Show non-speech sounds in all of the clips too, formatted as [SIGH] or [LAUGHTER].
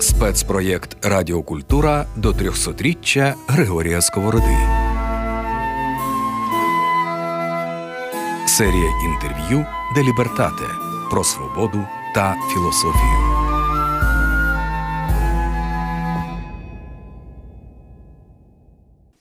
Спецпроєкт Радіокультура до 300-річчя Григорія Сковороди. Серія інтерв'ю Делібертате про свободу та філософію.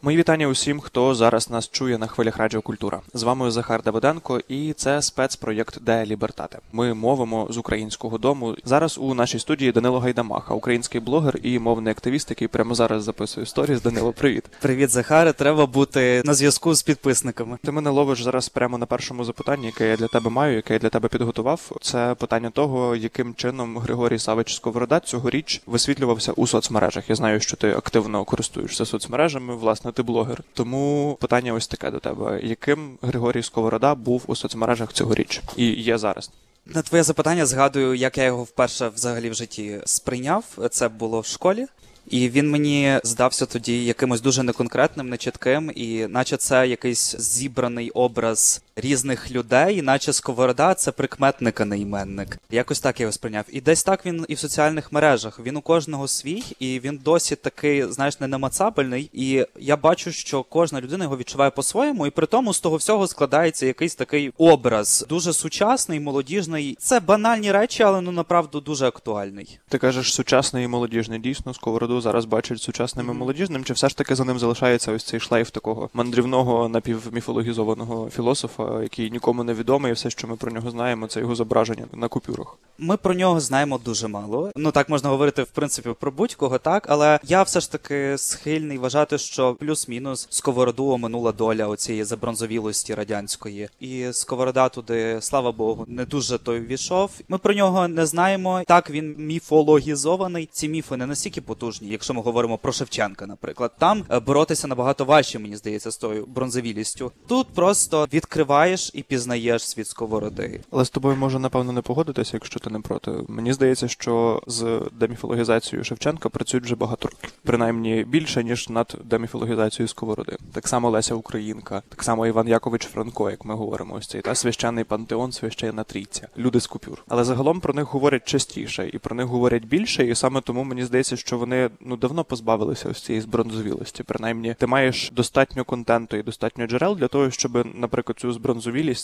Мої вітання усім, хто зараз нас чує на хвилях Радіо Культура. З вами Захар Давиденко, і це спецпроєкт Де Лібертате. Ми мовимо з українського дому. Зараз у нашій студії Данило Гайдамаха, український блогер і мовний активіст, який прямо зараз записує сторіс. Данило, привіт. Привіт, Захаре. Треба бути на зв'язку з підписниками. Ти мене ловиш зараз прямо на першому запитанні, яке я для тебе маю, яке я для тебе підготував. Це питання того, яким чином Григорій Савич Сковорода цьогоріч висвітлювався у соцмережах. Я знаю, що ти активно користуєшся соцмережами. Власне, ти блогер. Тому питання ось таке до тебе: яким Григорій Сковорода був у соцмережах цьогоріч і є зараз? На твоє запитання згадую, як я його вперше взагалі в житті сприйняв. Це було в школі. І він мені здався тоді якимось дуже неконкретним, нечітким, і наче це якийсь зібраний образ різних людей, наче сковорода це прикметник, а не іменник. Якось так я його сприйняв. І десь так він і в соціальних мережах. Він у кожного свій, і він досі такий, знаєш, не намацабельний. І я бачу, що кожна людина його відчуває по-своєму, і при тому з того всього складається якийсь такий образ, дуже сучасний, молодіжний. Це банальні речі, але ну направду дуже актуальний. Ти кажеш сучасний і молодіжний. Дійсно, сковороду зараз бачать сучасним і молодіжним, чи все ж таки за ним залишається ось цей шлейф такого мандрівного напівміфологізованого філософа, який нікому не відомий, і все, що ми про нього знаємо, це його зображення на купюрах. Ми про нього знаємо дуже мало. Ну так можна говорити в принципі про будь-кого, так але я все ж таки схильний вважати, що плюс-мінус сковороду оминула доля оцієї забронзовілості радянської, і сковорода туди, слава Богу, не дуже той ввійшов. Ми про нього не знаємо. Так він міфологізований. Ці міфи не настільки потужні, якщо ми говоримо про Шевченка, наприклад, там е, боротися набагато важче, мені здається, з тою бронзовілістю. Тут просто відкриваєш і пізнаєш світ сковороди. Але з тобою можу напевно не погодитися, якщо ти не проти. Мені здається, що з деміфологізацією Шевченка працюють вже багато років, принаймні більше ніж над деміфологізацією Сковороди. Так само Леся Українка, так само Іван Якович Франко, як ми говоримо, ось цей та священний пантеон, священна трійця, люди з купюр. Але загалом про них говорять частіше і про них говорять більше, і саме тому мені здається, що вони ну давно позбавилися ось цієї збронзовілості. Принаймні, ти маєш достатньо контенту і достатньо джерел для того, щоб, наприклад, цю збронзовілість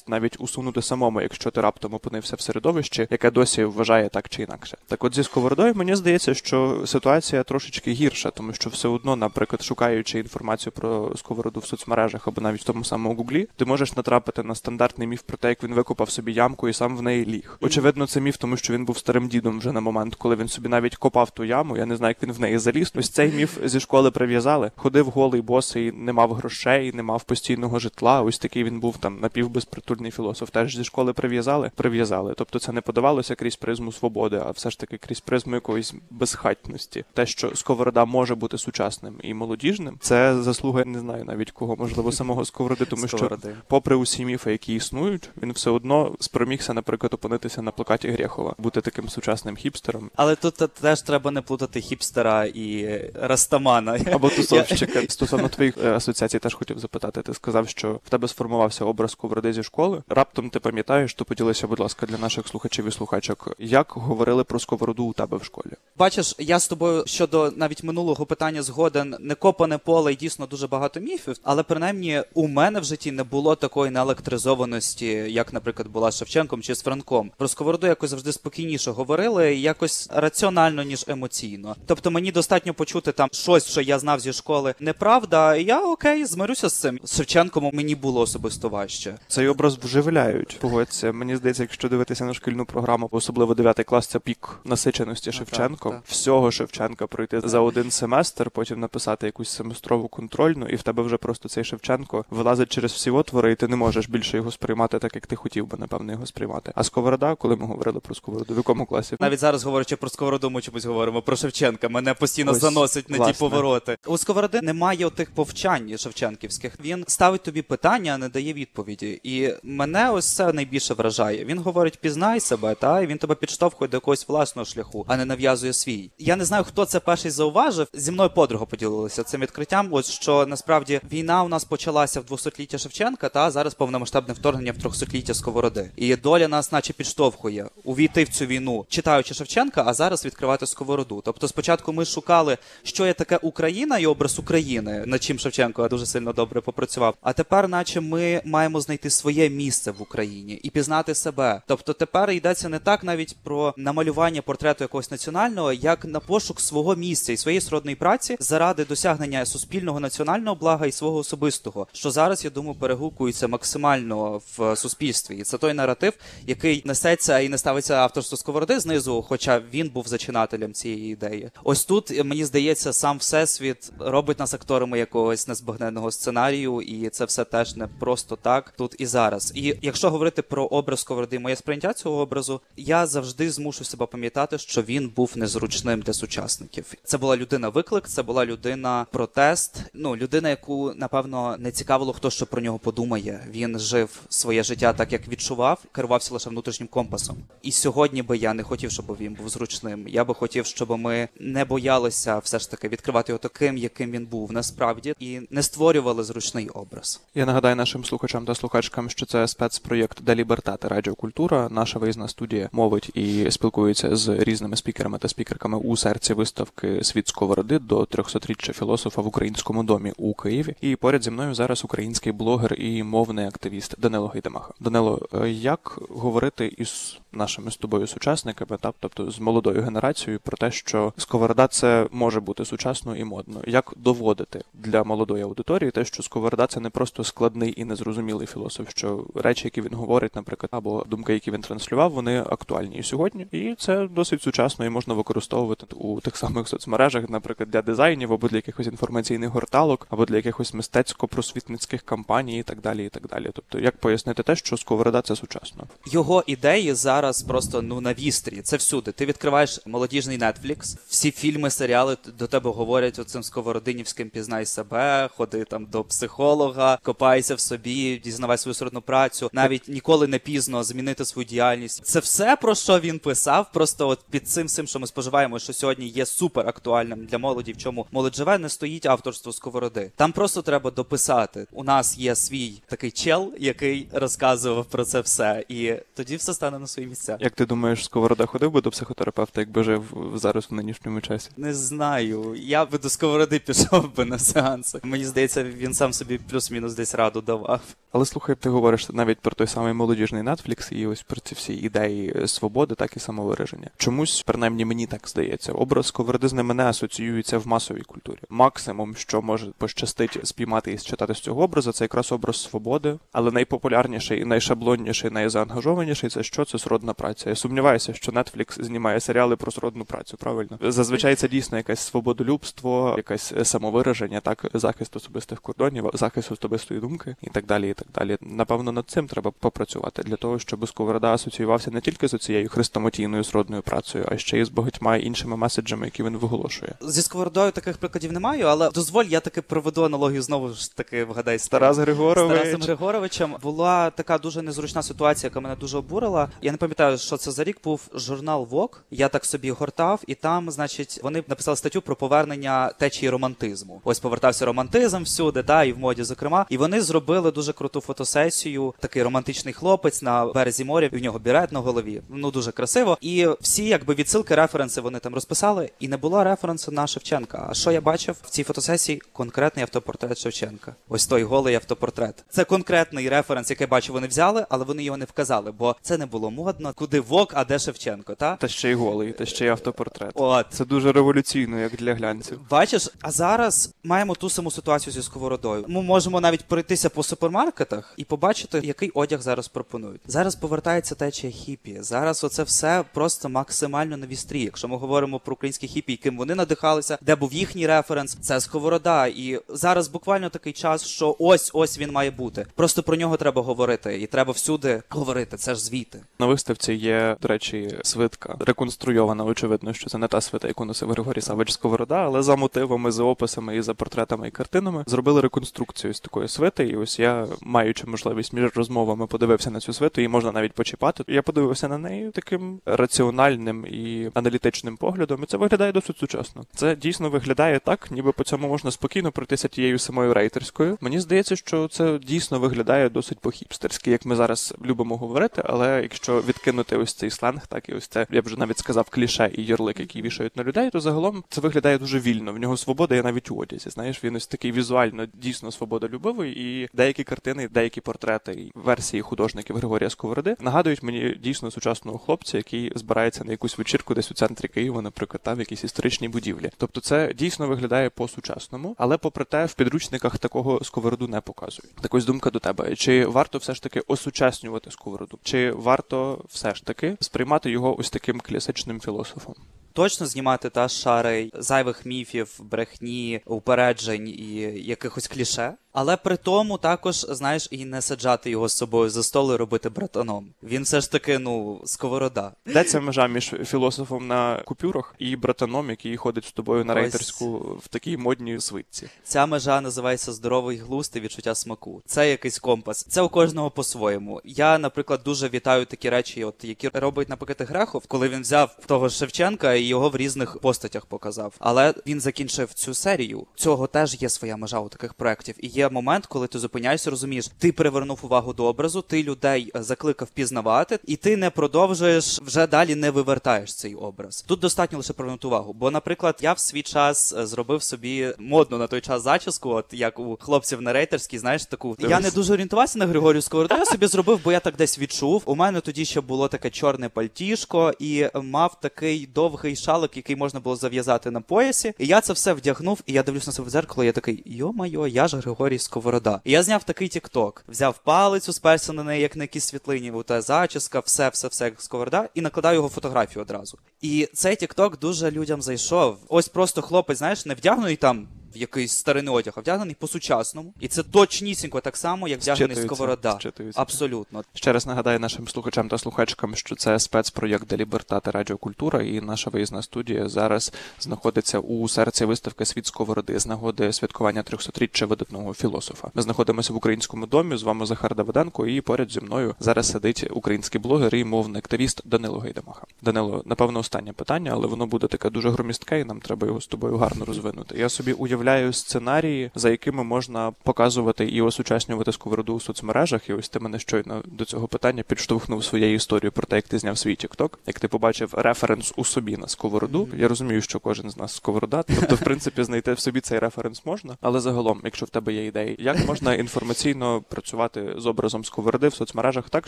навіть усунути самому, якщо ти раптом опинився в середовищі, яке досі вважає так чи інакше. Так, от зі сковородою мені здається, що ситуація трошечки гірша, тому що все одно, наприклад, шукаючи інформацію про сковороду в соцмережах або навіть в тому самому гуглі, ти можеш натрапити на стандартний міф про те, як він викопав собі ямку і сам в неї ліг. Очевидно, це міф, тому що він був старим дідом вже на момент, коли він собі навіть копав ту яму. Я не знаю, як він в неї заліз. Ось цей міф зі школи прив'язали. Ходив голий босий, не мав грошей, не мав постійного житла. Ось такий він був там напівбезпритульний філософ. Теж зі школи прив'язали, прив'язали. Тобто це не подавалося крізь призму свободи, а все ж таки крізь призму якоїсь безхатності. Те, що сковорода може бути сучасним і молодіжним, це заслуга не знаю навіть кого, можливо, самого сковороди, тому Сковороди. що, попри усі міфи, які існують, він все одно спромігся, наприклад, опинитися на плакаті Грєхова, бути таким сучасним хіпстером. Але тут теж треба не плутати хіпстера і растамана. Або тусовщика. Стосовно твоїх е, асоціацій теж хотів запитати. Ти сказав, що в тебе сформувався образ сковороди зі школи. Раптом ти пам'ятаєш, то поділися, будь ласка, для наших слухачів і слухачок, як говорили про сковороду у тебе в школі. Бачиш, я з тобою щодо навіть минулого питання згоден не копане поле і дійсно дуже багато міфів, але принаймні у мене в житті не було такої неелектризованості, як, наприклад, була з Шевченком чи з Франком. Про сковороду якось завжди спокійніше говорили, якось раціонально ніж емоційно. Тобто мені достатньо почути там щось, що я знав зі школи, неправда. Я окей, змирюся з цим. Шевченком мені було особисто важче. Цей образ вживляють. Погодься. Мені здається, якщо дивитися на шкільну програму, особливо 9 клас, це пік насиченості Ну, Шевченком. Всього Шевченка пройти за один семестр, потім написати якусь семестрову контрольну, і в тебе вже просто цей Шевченко вилазить через всі отвори, і ти не можеш більше його сприймати так, як ти хотів би, напевно, його сприймати. А сковорода, коли ми говорили про сковороду, в якому класі? Навіть зараз, говорячи про сковороду, ми чомусь говоримо про Шевченка. Мене постійно Ось, заносить на ті повороти. У сковороди немає тих повчань шевченківських. Він ставить тобі питання, а не дає відповіді. І мене ось це найбільше вражає. Він говорить: пізнай себе, та і він тебе підштовхує до якогось власного шляху, а не нав'язує свій. Я не знаю, хто це перший зауважив. Зі мною подруга поділилася цим відкриттям. Ось що насправді війна у нас почалася в 200-ліття Шевченка, та зараз повномасштабне вторгнення в 300-ліття Сковороди. І доля нас, наче підштовхує увійти в цю війну, читаючи Шевченка, а зараз відкривати сковороду. Тобто, спочатку ми шукали, що є таке Україна і образ України, над чим Шевченко дуже сильно добре попрацював. А тепер, наче ми маємо знайти своє місце в Україні і пізнати себе. Тобто, тепер йдеться не так навіть про намалювання портрету якогось національного, як на пошук свого місця і своєї сродної праці заради досягнення суспільного національного блага і свого особистого, що зараз я думаю перегукується максимально в суспільстві. І це той наратив, який несеться і не ставиться авторство сковороди знизу, хоча він був зачинателем цієї ідеї. Ось тут мені здається, сам всесвіт робить нас акторами якогось незбагненного сценарію, і це все теж не просто так тут і зараз. І якщо говорити про образ сковороди, моє сприйняття цього образу, я завжди змушу себе пам'ятати, що він був незручним для сучасників. Це була людина виклик, це була людина протест. Ну людина, яку напевно не цікавило, хто що про нього подумає. Він жив своє життя так, як відчував, керувався лише внутрішнім компасом. І сьогодні би я не хотів, щоб він був зручним. Я би хотів, щоб ми не боялися все ж таки відкривати його таким, яким він був насправді, і не створювали зручний образ. Я нагадаю нашим слухачам та слухачкам, що це спецпроєкт Де Лібертати Радіокультура. Наша виїзна студія мовить і спілкується з різними спікерами та спікерками у серці виставки Світ сковороди до 300-річчя філософа в українському домі у Києві. І поряд зі мною зараз український блогер і мовний активіст Данило Гайдамаха. Данило, е, як говорити із нашими з тобою сучасниками, та тобто з молодою генерацією, про те, що сковорода це може бути сучасно і модно. Як доводити для молодої аудиторії те, що сковорода це не просто складний і незрозумілий філософ, що речі, які він говорить, наприклад, або думки, які він транслював, вони актуальні і сьогодні, і це досить сучасно і можна використовувати у тих самих соцмережах, наприклад, для дизайнів або для якихось інформаційних горталок, або для якихось мистецько-просвітницьких кампаній, і так далі. І так далі. Тобто, як пояснити те, що сковорода це сучасно? Його ідеї зараз просто ну на вістрі. Це всюди. Ти відкриваєш молодіжний Netflix, всі фільми, серіали до тебе говорять оцим сковородинівським пізнай себе, ходи там до психолога, копайся в собі, дізнавай свою сродну працю. Навіть ніколи не пізно змінити свою діяльність. Це все про що він писав. Просто от під цим всім, що ми споживаємо, що сьогодні є супер актуальним для молоді, в чому молодь живе, не стоїть авторство сковороди. Там просто треба дописати. У нас є свій такий чел, який розказував про це все, і тоді все стане на свої місця. Як ти думаєш, сковорода ходив би до психотерапевта, якби жив зараз в нинішньому часі? Не знаю. Я би до сковороди пішов би на сеанси. Мені здається, він сам собі плюс-мінус десь раду давав. Але слухай, ти говориш навіть про той самий молодіжний Netflix і ось про ці всі ідеї свободи, так і самовираження. Чомусь, принаймні мені так здається, образ сковороди з ними не асоціюється в масовій культурі. Максимум, що може пощастить спіймати і считати з цього образу, це якраз образ свободи, але найпопулярніший і найшаблонніший, найзаангажованіший це що? Це сродна праця. Я сумніваюся, що Netflix знімає серіали про сродну працю. Правильно, зазвичай це дійсно якесь свободолюбство, якесь самовираження, так захист особистих кордонів, захист особистої думки і так далі. І так далі. Напевно, над цим треба попрацювати для того, щоб сковорода асоціювався не тільки з цією хрестоматійною сродною працею, а ще й з багатьма іншими меседжами, які він виголошує. Зі сковородою таких прикладів немає, але дозволь, я таки проведу аналогію знову ж таки вгадай з Тарас Григорович. Тарасом Григоровичем була така дуже незручна ситуація, яка мене дуже обурила. Я не пам'ятаю, що це за рік був журнал Вок. Я так собі гортав, і там, значить, вони написали статтю про повернення течії романтизму. Ось повертався романтизм всюди, та і в моді, зокрема. І вони зробили дуже круту фотосесію. Такий романтичний хлопець на березі моря. і В нього бірет на голові. Ну дуже красиво. І всі, якби відсилки, референси вони там розписали, і не було референсу на Шевченка. А що я бачив в цій фотосесії? Конкретний автопортрет Шевченка. Ось той голий автопортрет. Це конкретний референс, який бачу, вони взяли, але вони його не вказали, бо це не було модно. Куди Вок, а де Шевченко? Та Та ще й голий, та ще й автопортрет. от Це дуже революційно, як для глянців. Бачиш, а зараз маємо ту саму ситуацію зі сковородою. Ми можемо навіть пройтися по супермаркетах і побачити, який одяг зараз пропонують. Зараз повертається течія хіпі. Зараз оце все просто максимально на вістрі. Якщо ми говоримо про українські хіпі, яким вони надихалися, де був їхній референс, це сковорода. І зараз буквально такий час, що ось ось він має бути. Просто про нього треба говорити, і треба всюди говорити. Це ж звіти. На виставці є, до речі, свитка реконструйована. Очевидно, що це не та свита, яку носив Григорій Савич Сковорода, але за мотивами, за описами і за портретами і картинами зробили реконструкцію з такої свити. І ось я, маючи можливість між розмовами, подивився на цю свиту, і можна навіть почіпати. Я подивився на неї таким раціональним і аналітичним поглядом, і це виглядає досить сучасно. Це дійсно виглядає так, ніби по цьому можна спокійно пройтися тією самою рейтерською. Мені здається, що це дійсно виглядає досить по-хіпстерськи, як ми зараз любимо говорити. Але якщо відкинути ось цей сленг, так і ось це я б вже навіть сказав кліше і ярлик, які вішають на людей, то загалом це виглядає дуже вільно. В нього свобода є навіть у одязі. Знаєш, він ось такий візуально дійсно свободолюбивий, і деякі картини, деякі портрети і версії художників Григорія Сковороди нагадують мені дійсно сучасного хлопця, який збирається на якусь вечірку десь у центрі Києва, наприклад, та в якійсь історичній будівлі. Тобто, це дійсно виглядає по-сучасному, але попри те, в підручниках такого сковороду не показують. Так ось думка до тебе: чи варто все ж таки осучаснювати сковороду? Чи варто все ж таки сприймати його ось таким класичним філософом? Точно знімати та шари зайвих міфів, брехні, упереджень і якихось кліше. Але при тому також, знаєш, і не саджати його з собою за стол і робити братаном. Він все ж таки, ну, сковорода. Де ця межа між філософом на купюрах і братаном, який ходить з тобою на Ось. рейтерську в такій модній свитці? Ця межа називається здоровий глузд і відчуття смаку. Це якийсь компас. Це у кожного по-своєму. Я, наприклад, дуже вітаю такі речі, от які робить, наприклад, Грехов, коли він взяв того Шевченка і його в різних постатях показав. Але він закінчив цю серію. Цього теж є своя межа у таких проєктів. І є момент, коли ти зупиняєшся, розумієш, ти привернув увагу до образу, ти людей е, закликав пізнавати, і ти не продовжуєш вже далі не вивертаєш цей образ. Тут достатньо лише привернути увагу. Бо, наприклад, я в свій час е, зробив собі модну на той час зачіску, от як у хлопців на рейтерській, знаєш, таку. Я не дуже орієнтувався на Григорію Сковороду, я собі зробив, бо я так десь відчув. У мене тоді ще було таке чорне пальтішко, і мав такий довгий шалик, який можна було зав'язати на поясі. І я це все вдягнув, і я дивлюсь на себе в дзеркало, і я такий, йо-майо, я ж Григорій Сковорода. І я зняв такий тікток, взяв палицю, сперся на неї, як на якісь світлині, та зачіска, все, все, все як Сковорода, і накладаю його фотографію одразу. І цей тікток дуже людям зайшов. Ось просто хлопець, знаєш, не вдягнений там. В якийсь старинний одяг, а вдягнений по-сучасному. І це точнісінько так само, як вдягнений сковорода. Абсолютно. Ще раз нагадаю нашим слухачам та слухачкам, що це спецпроєкт «Де Лібертати Радіокультура, і наша виїзна студія зараз знаходиться у серці виставки Світ Сковороди з нагоди святкування 300-річчя видатного філософа. Ми знаходимося в українському домі. З вами Захар Давиденко, і поряд зі мною зараз сидить український блогер і мовний активіст Данило Гайдамаха. Данило, напевно, останнє питання, але воно буде таке дуже громістке, і нам треба його з тобою гарно розвинути. Я собі уявляю сценарії, за якими можна показувати і осучаснювати сковороду у соцмережах. І ось ти мене щойно до цього питання підштовхнув своєю історією про те, як ти зняв свій TikTok, як ти побачив референс у собі на сковороду. Я розумію, що кожен з нас сковорода, тобто, в [LAUGHS] принципі, знайти в собі цей референс можна. Але загалом, якщо в тебе є ідеї, як можна інформаційно працювати з образом сковороди в соцмережах так,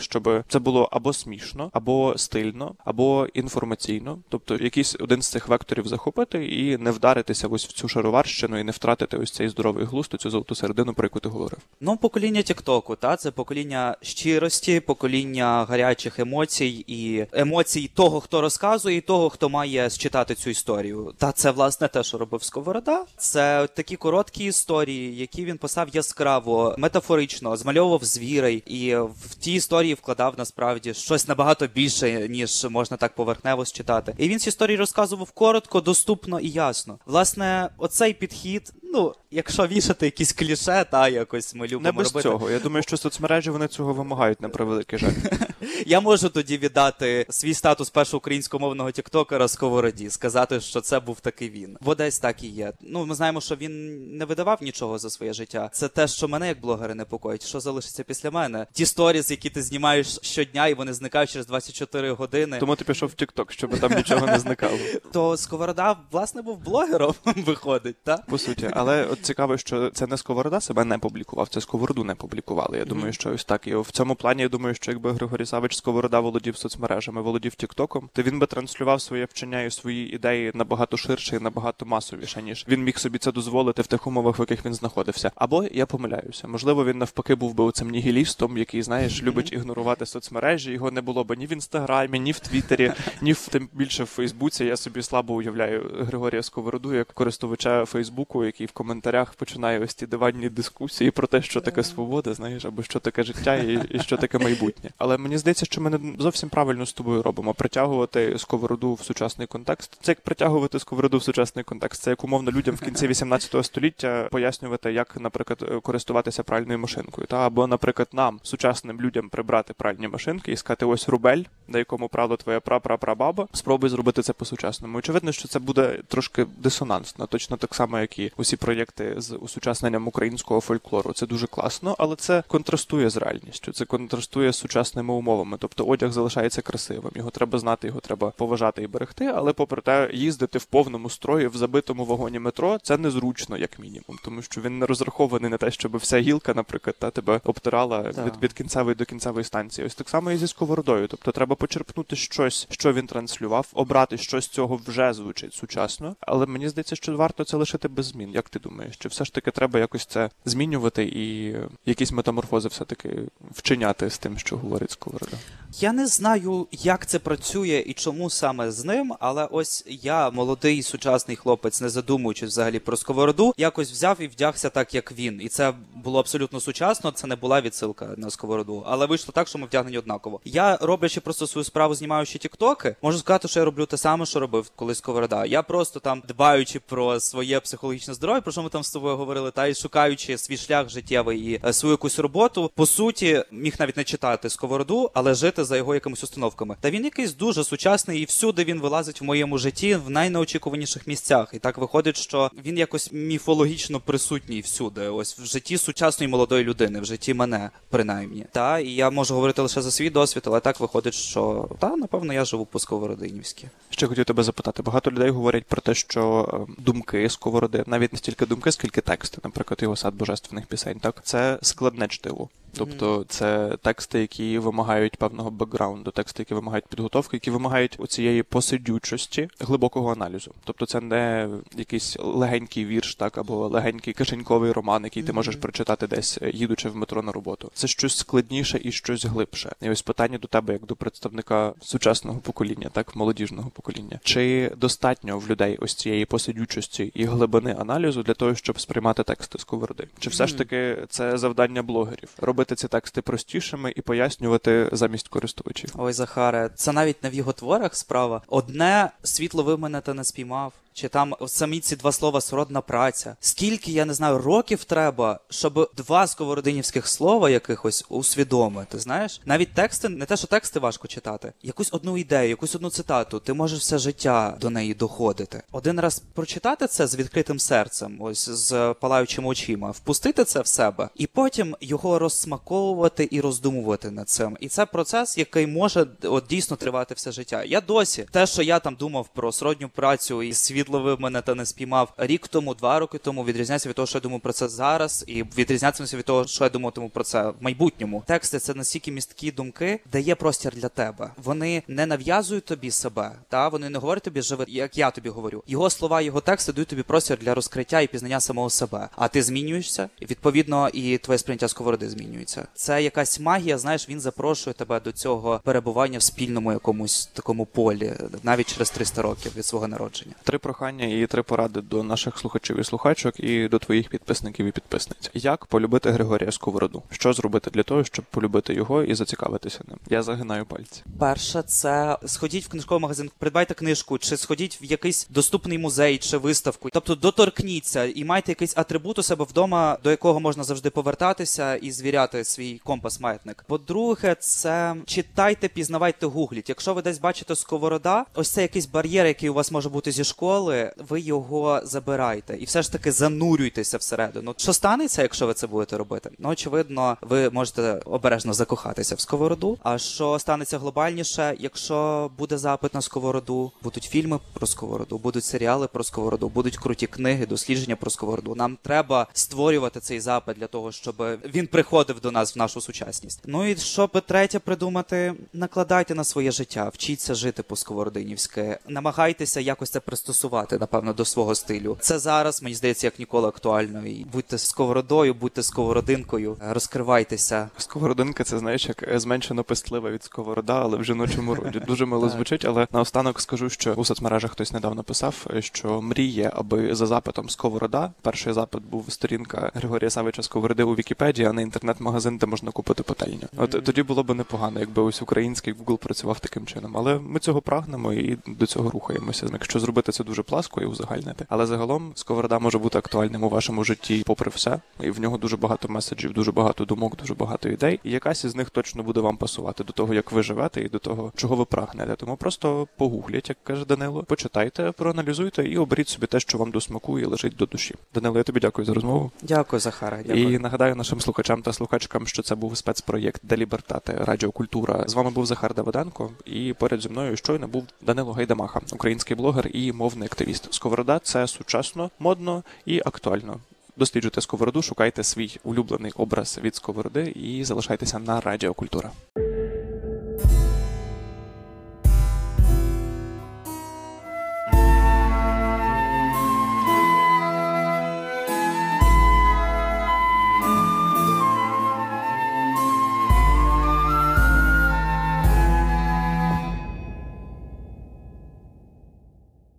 щоб це було або смішно, або стильно, або інформаційно, тобто якийсь один з цих векторів захопити і не вдаритися ось в цю шароварщину і не втратити ось цей здоровий глузд, цю золоту середину, про яку ти говорив. Ну, покоління Тіктоку, та це покоління щирості, покоління гарячих емоцій і емоцій того, хто розказує, і того, хто має считати цю історію. Та це власне те, що робив Сковорода. Це такі короткі історії, які він писав яскраво, метафорично, змальовував звірей, і в ті історії вкладав насправді щось набагато більше, ніж можна так поверхнево считати. І він ці історії розказував коротко, доступно і ясно. Власне, оцей підхід. вид Ну, якщо вішати якісь кліше, та якось ми любимо Не без робити. цього. Я думаю, що соцмережі вони цього вимагають на превеликий жаль. [LAUGHS] Я можу тоді віддати свій статус першого українськомовного тіктокера Сковороді, сказати, що це був таки він. Бо десь так і є. Ну, ми знаємо, що він не видавав нічого за своє життя. Це те, що мене як блогера непокоїть. Що залишиться після мене? Ті сторіс, які ти знімаєш щодня, і вони зникають через 24 години. Тому ти пішов в TikTok, щоб там нічого не зникало. [LAUGHS] То Сковорода, власне, був блогером, [LAUGHS] виходить, так? По суті, але от цікаво, що це не Сковорода себе не публікував, це Сковороду не публікували. Я думаю, що ось так. І в цьому плані я думаю, що якби Григорій Савич Сковорода володів соцмережами, володів Тіктоком, то він би транслював своє вчення і свої ідеї набагато ширше і набагато масовіше, ніж він міг собі це дозволити в тих умовах, в яких він знаходився. Або я помиляюся. Можливо, він навпаки був би цим нігілістом, який, знаєш, любить ігнорувати соцмережі. Його не було би ні в інстаграмі, ні в Твіттері, ні в тим більше в Фейсбуці. Я собі слабо уявляю Григорія Сковороду як користувача Фейсбуку, який в коментарях починає ось ті диванні дискусії про те, що таке свобода, знаєш, або що таке життя і, і що таке майбутнє. Але мені здається, що ми не зовсім правильно з тобою робимо. Притягувати сковороду в сучасний контекст. Це як притягувати сковороду в сучасний контекст. Це як умовно людям в кінці [LAUGHS] 18 століття пояснювати, як, наприклад, користуватися пральною машинкою. Та або, наприклад, нам, сучасним людям, прибрати пральні машинки і сказати, ось рубель, на якому прала твоя прапрапрабаба. Спробуй зробити це по-сучасному. Очевидно, що це буде трошки дисонансно, точно так само, як і усі проєкти з усучасненням українського фольклору. Це дуже класно, але це контрастує з реальністю. Це контрастує з сучасними умовами. Тобто одяг залишається красивим. Його треба знати, його треба поважати і берегти. Але попри те, їздити в повному строї в забитому вагоні метро це незручно, як мінімум, тому що він не розрахований на те, щоб вся гілка, наприклад, та тебе обтирала від, від кінцевої до кінцевої станції. Ось так само і зі сковородою. Тобто треба почерпнути щось, що він транслював, обрати що з цього вже звучить сучасно. Але мені здається, що варто це лишити без змін. Як ти думаєш? Чи все ж таки треба якось це змінювати і якісь метаморфози все таки вчиняти з тим, що говорить сковорода? Я не знаю, як це працює і чому саме з ним, але ось я, молодий сучасний хлопець, не задумуючись взагалі про сковороду, якось взяв і вдягся так, як він. І це було абсолютно сучасно. Це не була відсилка на сковороду, але вийшло так, що ми вдягнені однаково. Я роблячи просто свою справу, знімаючи тіктоки, можу сказати, що я роблю те саме, що робив колись сковорода. Я просто там дбаючи про своє психологічне здоров'я, про що ми там з тобою говорили, та й шукаючи свій шлях життєвий і е, свою якусь роботу, по суті, міг навіть не читати сковороду, але жити за його якимись установками. Та він якийсь дуже сучасний, і всюди він вилазить в моєму житті в найнеочікуваніших місцях. І так виходить, що він якось міфологічно присутній всюди. Ось в житті сучасної молодої людини, в житті мене принаймні. Та і я можу говорити лише за свій досвід, але так виходить, що та напевно я живу по сковородинівськи. Ще хотів тебе запитати. Багато людей говорять про те, що е, думки сковороди, навіть не стільки думки, скільки тексти, наприклад, його сад божественних пісень, так це складне чтиво. Тобто це тексти, які вимагають певного бекграунду, тексти, які вимагають підготовки, які вимагають оцієї посидючості, глибокого аналізу. Тобто це не якийсь легенький вірш, так або легенький кишеньковий роман, який ти можеш прочитати десь, е, їдучи в метро на роботу. Це щось складніше і щось глибше. І ось питання до тебе, як до представника сучасного покоління, так молодіжного покоління. Чи достатньо в людей ось цієї посидючості і глибини аналізу для того, щоб сприймати тексти сковороди? Чи все ж таки це завдання блогерів робити ці тексти простішими і пояснювати замість користувачів? Ой, Захаре, це навіть не в його творах справа. Одне світло та не спіймав. Чи там самі ці два слова сродна праця. Скільки, я не знаю, років треба, щоб два сковородинівських слова якихось усвідомити. Знаєш, навіть тексти, не те, що тексти важко читати, якусь одну ідею, якусь одну цитату, ти можеш все життя до неї доходити. Один раз прочитати це з відкритим серцем, ось з палаючими очима, впустити це в себе, і потім його розсмаковувати і роздумувати над цим. І це процес, який може от дійсно тривати все життя. Я досі те, що я там думав про сродню працю і світ ловив мене та не спіймав рік тому, два роки тому, відрізняється від того, що я думаю про це зараз, і відрізнятиметься від того, що я думатиму про це в майбутньому. Тексти це настільки місткі думки, де є простір для тебе. Вони не нав'язують тобі себе, та вони не говорять тобі живи, як я тобі говорю. Його слова, його тексти дають тобі простір для розкриття і пізнання самого себе. А ти змінюєшся, і відповідно і твоє сприйняття сковороди змінюється. Це якась магія. Знаєш, він запрошує тебе до цього перебування в спільному якомусь такому полі, навіть через 300 років від свого народження. Три прохання і три поради до наших слухачів і слухачок, і до твоїх підписників і підписниць. Як полюбити Григорія Сковороду? Що зробити для того, щоб полюбити його і зацікавитися ним? Я загинаю пальці. Перше, це сходіть в книжковий магазин, придбайте книжку, чи сходіть в якийсь доступний музей чи виставку. Тобто доторкніться і майте якийсь атрибут у себе вдома, до якого можна завжди повертатися і звіряти свій компас маятник. По-друге, це читайте, пізнавайте, гугліть. Якщо ви десь бачите сковорода, ось це якийсь бар'єр, який у вас може бути зі школи, ви його забирайте і все ж таки занурюйтеся всередину. Що станеться, якщо ви це будете робити? Ну очевидно, ви можете обережно закохатися в сковороду. А що станеться глобальніше, якщо буде запит на сковороду, будуть фільми про сковороду, будуть серіали про сковороду, будуть круті книги, дослідження про сковороду. Нам треба створювати цей запит для того, щоб він приходив до нас в нашу сучасність. Ну і щоб третє придумати, накладайте на своє життя, вчіться жити по сковородинівськи, намагайтеся якось це пристосувати пасувати, напевно, до свого стилю. Це зараз мені здається як ніколи актуально. І будьте сковородою, будьте сковородинкою, розкривайтеся. Сковородинка це знаєш як е, зменшено пестлива від сковорода, але в жіночому роді. Дуже мило звучить, але наостанок скажу, що у соцмережах хтось недавно писав, е, що мріє, аби за запитом сковорода. Перший запит був сторінка Григорія Савича Сковороди у Вікіпедії, а не інтернет-магазин, де можна купити пательню. От тоді було б непогано, якби ось український Google працював таким чином. Але ми цього прагнемо і до цього рухаємося. Якщо зробити це дуже пласко і узагальнити. Але загалом сковорода може бути актуальним у вашому житті, попри все, і в нього дуже багато меседжів, дуже багато думок, дуже багато ідей. І якась із них точно буде вам пасувати до того, як ви живете, і до того, чого ви прагнете. Тому просто погугліть, як каже Данило, почитайте, проаналізуйте і оберіть собі те, що вам до смаку і лежить до душі. Данило, я тобі дякую за розмову. Дякую, Захара. Дякую. І нагадаю нашим слухачам та слухачкам, що це був спецпроєкт Делібертати Радіокультура. З вами був Захар Давиденко, і поряд зі мною щойно був Данило Гайдамаха, український блогер і мовний активіст. Сковорода це сучасно, модно і актуально. Досліджуйте сковороду, шукайте свій улюблений образ від сковороди і залишайтеся на радіокультура.